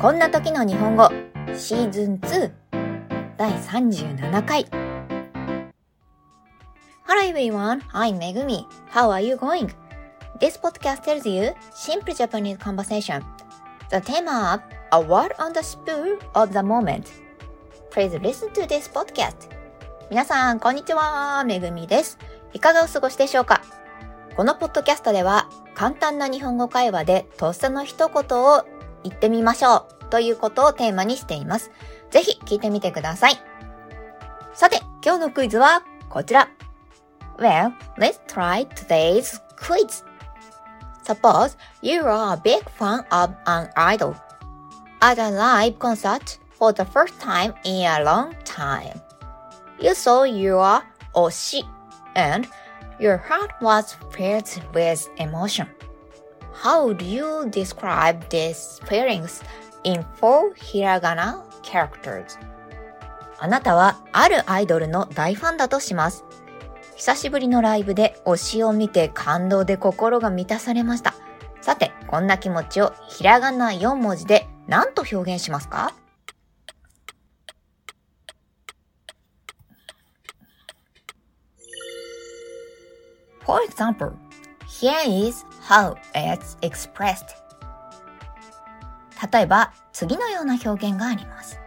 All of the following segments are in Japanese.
こんな時の日本語シーズン2第37回 Hello everyone, I'm Megumi. How are you going? This podcast tells you simple Japanese conversation. The theme of a word on the spur of the moment. Please listen to this podcast. 皆さん、こんにちは。めぐみです。いかがお過ごしでしょうかこのポッドキャストでは、簡単な日本語会話でとっさの一言を言ってみましょうということをテーマにしています。ぜひ聞いてみてください。さて、今日のクイズはこちら。Well, let's try today's quiz. Suppose you are a big fan of an idol at a live concert for the first time in a long time. You saw your oshi and your heart was filled with emotion. How would you describe these feelings in four hiragana characters? あなたはあるアイドルの大ファンだとします。久しぶりのライブで推しを見て感動で心が満たされました。さて、こんな気持ちをひらがな4文字で何と表現しますか？For example, here is how it's expressed. 例えば、次のような表現があります。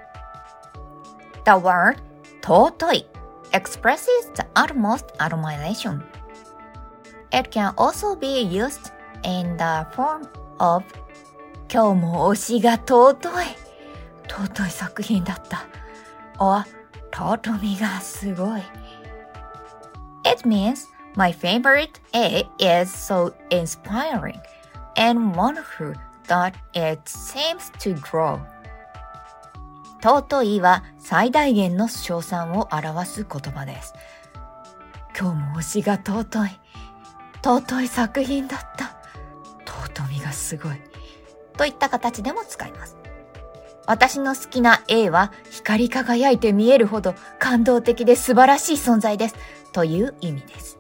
The word 尊い expresses the utmost admiration. It can also be used in the form of 今日も推しが尊い尊い作品だった or 尊みがすごい It means My favorite A is so inspiring and wonderful that it seems to grow. 尊いは最大限の称賛を表す言葉です。今日も推しが尊い。尊い作品だった。尊みがすごい。といった形でも使います。私の好きな A は光り輝いて見えるほど感動的で素晴らしい存在です。という意味です。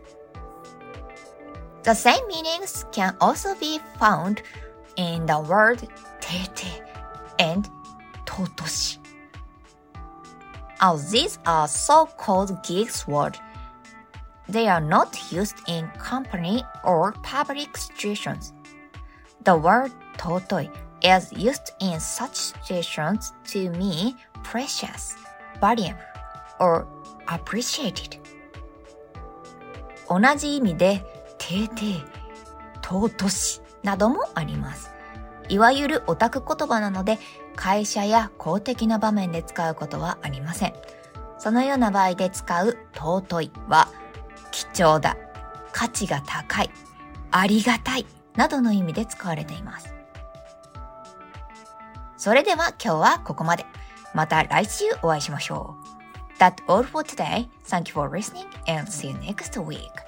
The same meanings can also be found in the word tete and totoshi. As these are so-called geeks words, they are not used in company or public situations. The word totoi is used in such situations to mean precious, valuable, or appreciated. 同じ意味でてい尊し などもあります。いわゆるオタク言葉なので、会社や公的な場面で使うことはありません。そのような場合で使う尊いは、貴重だ、価値が高い、ありがたいなどの意味で使われています。それでは今日はここまで。また来週お会いしましょう。That's all for today. Thank you for listening and see you next week.